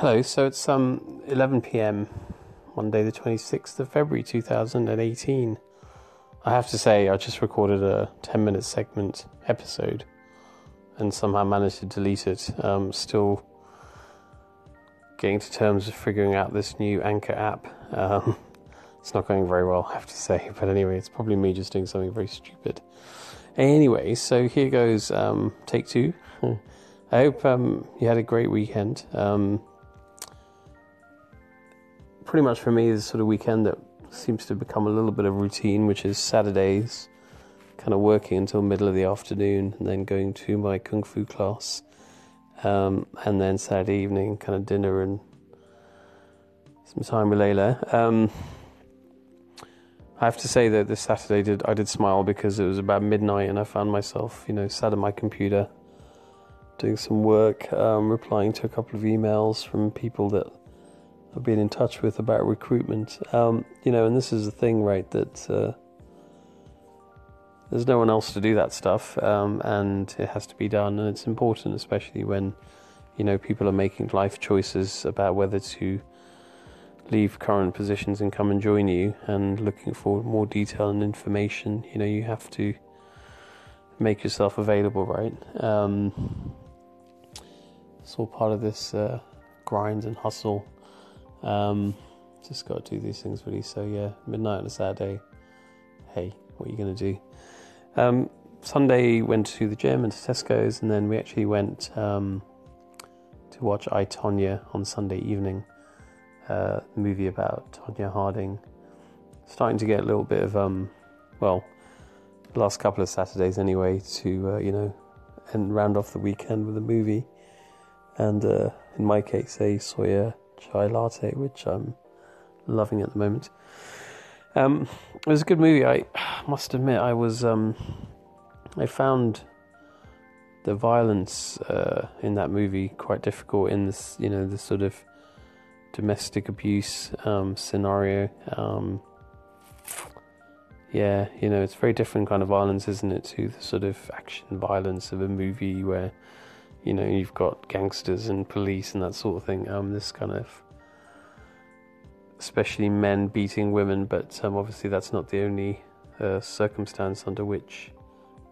Hello, so it's um 11 p.m. Monday, the 26th of February 2018. I have to say, I just recorded a 10 minute segment episode and somehow managed to delete it. Um, still getting to terms with figuring out this new Anchor app. Um, it's not going very well, I have to say, but anyway, it's probably me just doing something very stupid. Anyway, so here goes um, take two. I hope um, you had a great weekend. Um, pretty much for me, this sort of weekend that seems to become a little bit of routine, which is Saturdays, kind of working until middle of the afternoon, and then going to my kung fu class, um, and then Saturday evening, kind of dinner and some time with Layla. Um, I have to say that this Saturday did I did smile because it was about midnight and I found myself, you know, sat at my computer doing some work, um, replying to a couple of emails from people that I've been in touch with about recruitment. Um, you know, and this is the thing, right? That uh, there's no one else to do that stuff, um, and it has to be done, and it's important, especially when you know people are making life choices about whether to leave current positions and come and join you, and looking for more detail and information. You know, you have to make yourself available, right? Um, it's all part of this uh, grind and hustle um, just got to do these things really. So yeah, midnight on a Saturday. Hey, what are you going to do? Um, Sunday went to the gym and to Tesco's, and then we actually went um, to watch I Tonya on Sunday evening. Uh, movie about Tonya Harding. Starting to get a little bit of um, well, last couple of Saturdays anyway to uh, you know, and round off the weekend with a movie. And uh, in my case, a soya chai latte, which I'm loving at the moment. Um, it was a good movie. I must admit, I was um, I found the violence uh, in that movie quite difficult in this, you know, the sort of domestic abuse um, scenario. Um, yeah, you know, it's very different kind of violence, isn't it, to the sort of action violence of a movie where you know, you've got gangsters and police and that sort of thing. Um, this kind of, especially men beating women, but um, obviously that's not the only uh, circumstance under which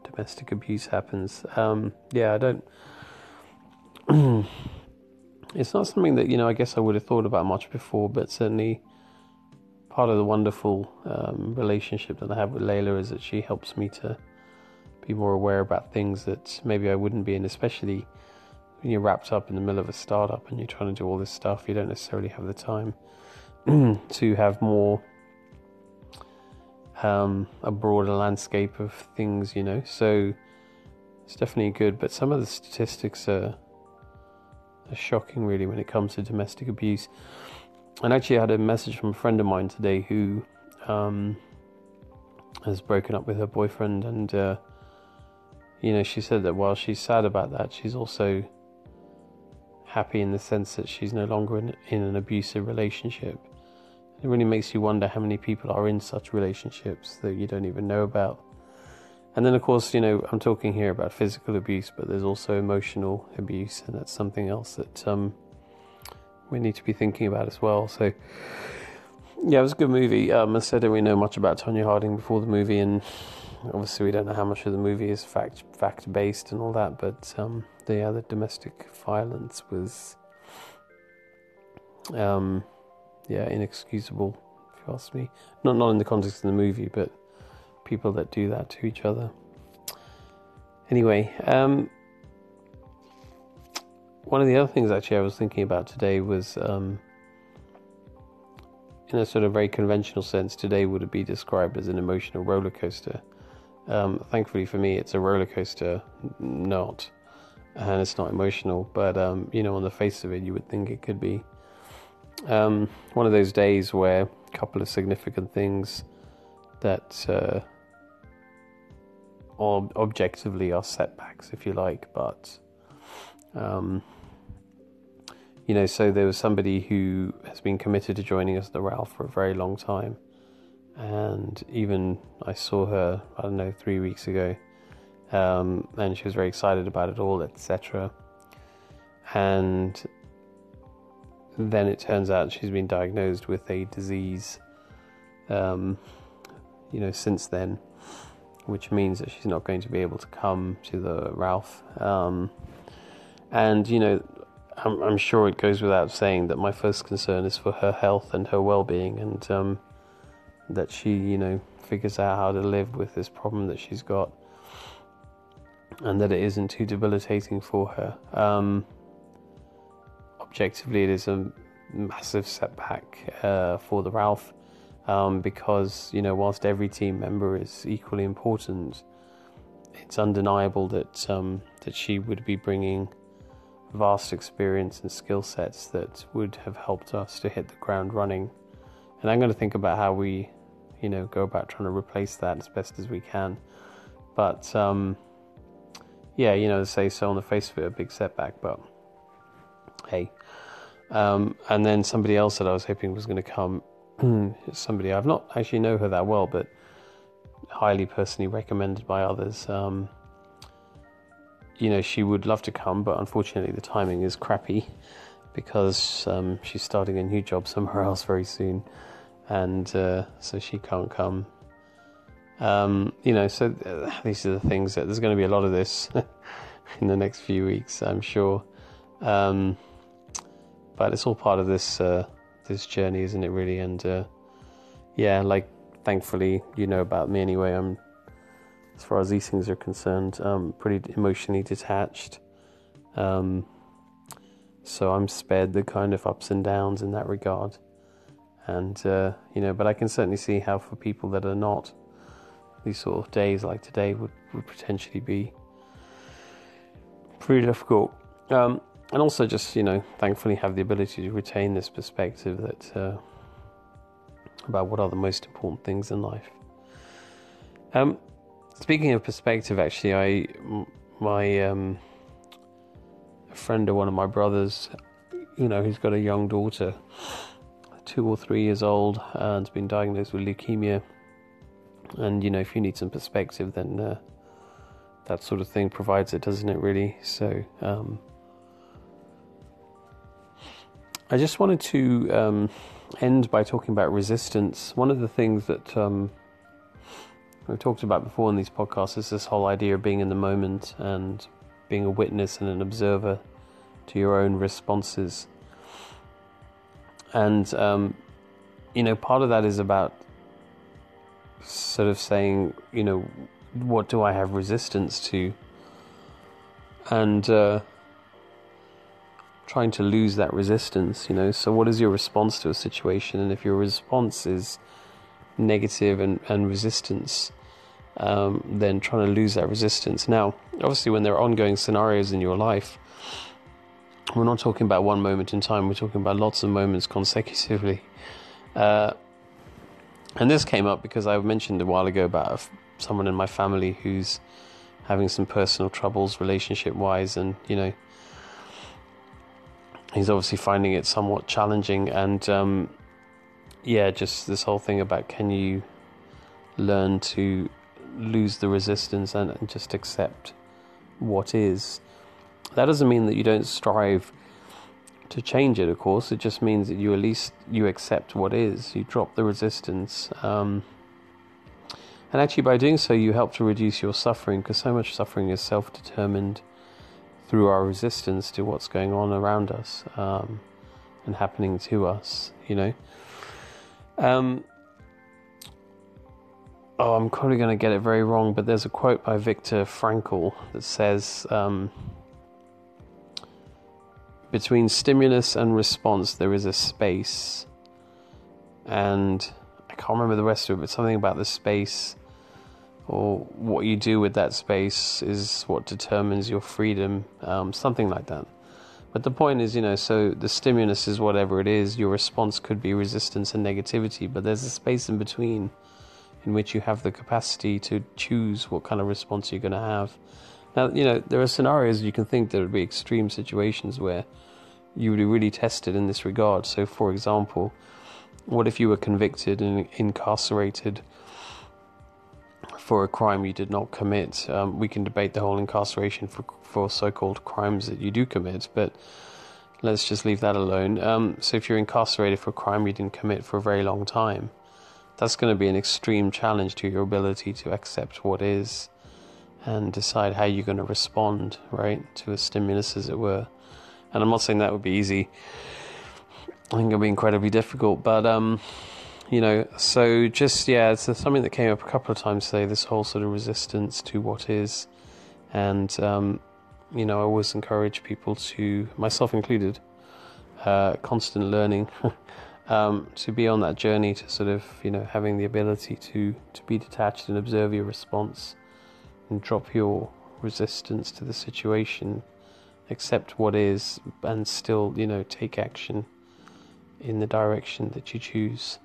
domestic abuse happens. Um, yeah, I don't. it's not something that you know. I guess I would have thought about much before, but certainly part of the wonderful um, relationship that I have with Layla is that she helps me to be more aware about things that maybe I wouldn't be, and especially when you're wrapped up in the middle of a startup and you're trying to do all this stuff, you don't necessarily have the time to have more um, a broader landscape of things, you know. So it's definitely good, but some of the statistics are, are shocking, really, when it comes to domestic abuse. And actually, I had a message from a friend of mine today who um, has broken up with her boyfriend, and uh, you know, she said that while she's sad about that, she's also happy in the sense that she's no longer in, in an abusive relationship. It really makes you wonder how many people are in such relationships that you don't even know about. And then, of course, you know, I'm talking here about physical abuse, but there's also emotional abuse, and that's something else that um, we need to be thinking about as well. So, yeah, it was a good movie. Um, I said, I didn't really know much about Tonya Harding before the movie, and obviously we don't know how much of the movie is fact fact based and all that, but um, the other domestic violence was, um, yeah, inexcusable. If you ask me, not not in the context of the movie, but people that do that to each other. Anyway, um, one of the other things actually I was thinking about today was, um, in a sort of very conventional sense, today would be described as an emotional roller coaster. Um, thankfully for me, it's a roller coaster, not, and it's not emotional. But um, you know, on the face of it, you would think it could be um, one of those days where a couple of significant things that uh, ob- objectively are setbacks, if you like, but. Um, you know, so there was somebody who has been committed to joining us at the Ralph for a very long time and even I saw her I don't know three weeks ago, um, and she was very excited about it all, etc. And then it turns out she's been diagnosed with a disease, um, you know, since then, which means that she's not going to be able to come to the Ralph. Um, and, you know, I'm, I'm, sure it goes without saying that my first concern is for her health and her well being, and um, that she, you know, figures out how to live with this problem that she's got, and that it isn't too debilitating for her. Um, objectively, it is a massive setback uh, for the Ralph um, because you know whilst every team member is equally important, it's undeniable that um, that she would be bringing vast experience and skill sets that would have helped us to hit the ground running. And I'm going to think about how we, you know, go about trying to replace that as best as we can. But um, yeah, you know, say so on the face of it, a big setback, but hey. Um, and then somebody else that I was hoping was going to come, somebody I've not actually know her that well, but highly personally recommended by others. Um, you know, she would love to come, but unfortunately the timing is crappy because um, she's starting a new job somewhere else very soon, and uh, so she can't come. Um, you know, so uh, these are the things that there's going to be a lot of this in the next few weeks, I'm sure. Um, but it's all part of this uh, this journey, isn't it? Really, and uh, yeah, like thankfully you know about me anyway. I'm as far as these things are concerned, um, pretty emotionally detached. Um, so I'm spared the kind of ups and downs in that regard. And, uh, you know, but I can certainly see how for people that are not, these sort of days like today would, would potentially be pretty difficult. Um, and also just you know thankfully have the ability to retain this perspective that uh, about what are the most important things in life um, speaking of perspective actually i my um, friend of one of my brothers you know he's got a young daughter two or three years old and's been diagnosed with leukemia and you know if you need some perspective then uh, that sort of thing provides it doesn't it really so um, I just wanted to um, end by talking about resistance. One of the things that um, we've talked about before in these podcasts is this whole idea of being in the moment and being a witness and an observer to your own responses. And, um, you know, part of that is about sort of saying, you know, what do I have resistance to? And, uh, trying to lose that resistance, you know. So, what is your response to a situation? And if your response is negative and, and resistance, um, then trying to lose that resistance. Now, obviously, when there are ongoing scenarios in your life, we're not talking about one moment in time, we're talking about lots of moments consecutively. Uh, and this came up because I mentioned a while ago about someone in my family who's having some personal troubles relationship wise, and you know he's obviously finding it somewhat challenging and um, yeah just this whole thing about can you learn to lose the resistance and, and, just accept what is that doesn't mean that you don't strive to change it of course it just means that you at least you accept what is you drop the resistance um, and actually by doing so you help to reduce your suffering because so much suffering is self-determined through our resistance to what's going on around us um, and happening to us, you know. Um, oh, I'm probably going to get it very wrong, but there's a quote by Viktor Frankl that says um, Between stimulus and response, there is a space. And I can't remember the rest of it, but something about the space or what you do with that space is what determines your freedom, um, something like that. But the point is, you know, so the stimulus is whatever it is, your response could be resistance and negativity, but there's a space in between in which you have the capacity to choose what kind of response you're going to have. Now, you know, there are scenarios you can think there would be extreme situations where you would be really tested in this regard. So, for example, what if you were convicted and incarcerated? for a crime you did not commit. Um, we can debate the whole incarceration for, for so called crimes that you do commit, but let's just leave that alone. Um, so if you're incarcerated for a crime you didn't commit for a very long time, that's going to be an extreme challenge to your ability to accept what is and decide how you're going to respond, right, to a stimulus, as it were. And I'm not saying that would be easy. I think it'll be incredibly difficult, but um, you know, so just yeah, it's something that came up a couple of times today. This whole sort of resistance to what is, and um, you know, I always encourage people to, myself included, uh, constant learning, um, to be on that journey to sort of, you know, having the ability to to be detached and observe your response, and drop your resistance to the situation, accept what is, and still, you know, take action in the direction that you choose.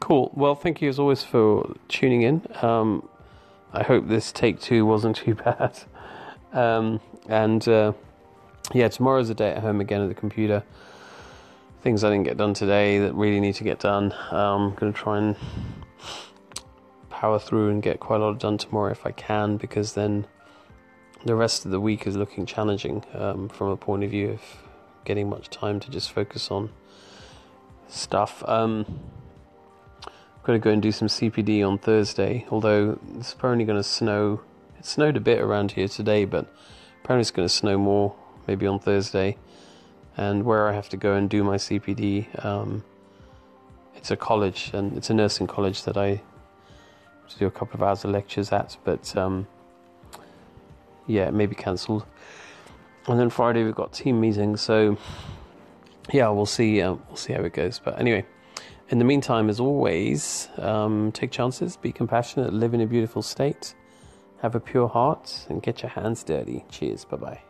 Cool. Well, thank you as always for tuning in. Um, I hope this take two wasn't too bad. Um, and uh, yeah, tomorrow's a day at home again at the computer. Things I didn't get done today that really need to get done. Um, I'm going to try and power through and get quite a lot done tomorrow if I can, because then the rest of the week is looking challenging um, from a point of view of getting much time to just focus on stuff. Um, I've got to go and do some CPD on Thursday, although it's apparently going to snow. It snowed a bit around here today, but apparently it's going to snow more maybe on Thursday. And where I have to go and do my CPD, um, it's a college and it's a nursing college that I do a couple of hours of lectures at, but um, yeah, it may be cancelled. And then Friday we've got team meetings, so yeah, we'll see. Uh, we'll see how it goes. But anyway, in the meantime, as always, um, take chances, be compassionate, live in a beautiful state, have a pure heart, and get your hands dirty. Cheers. Bye bye.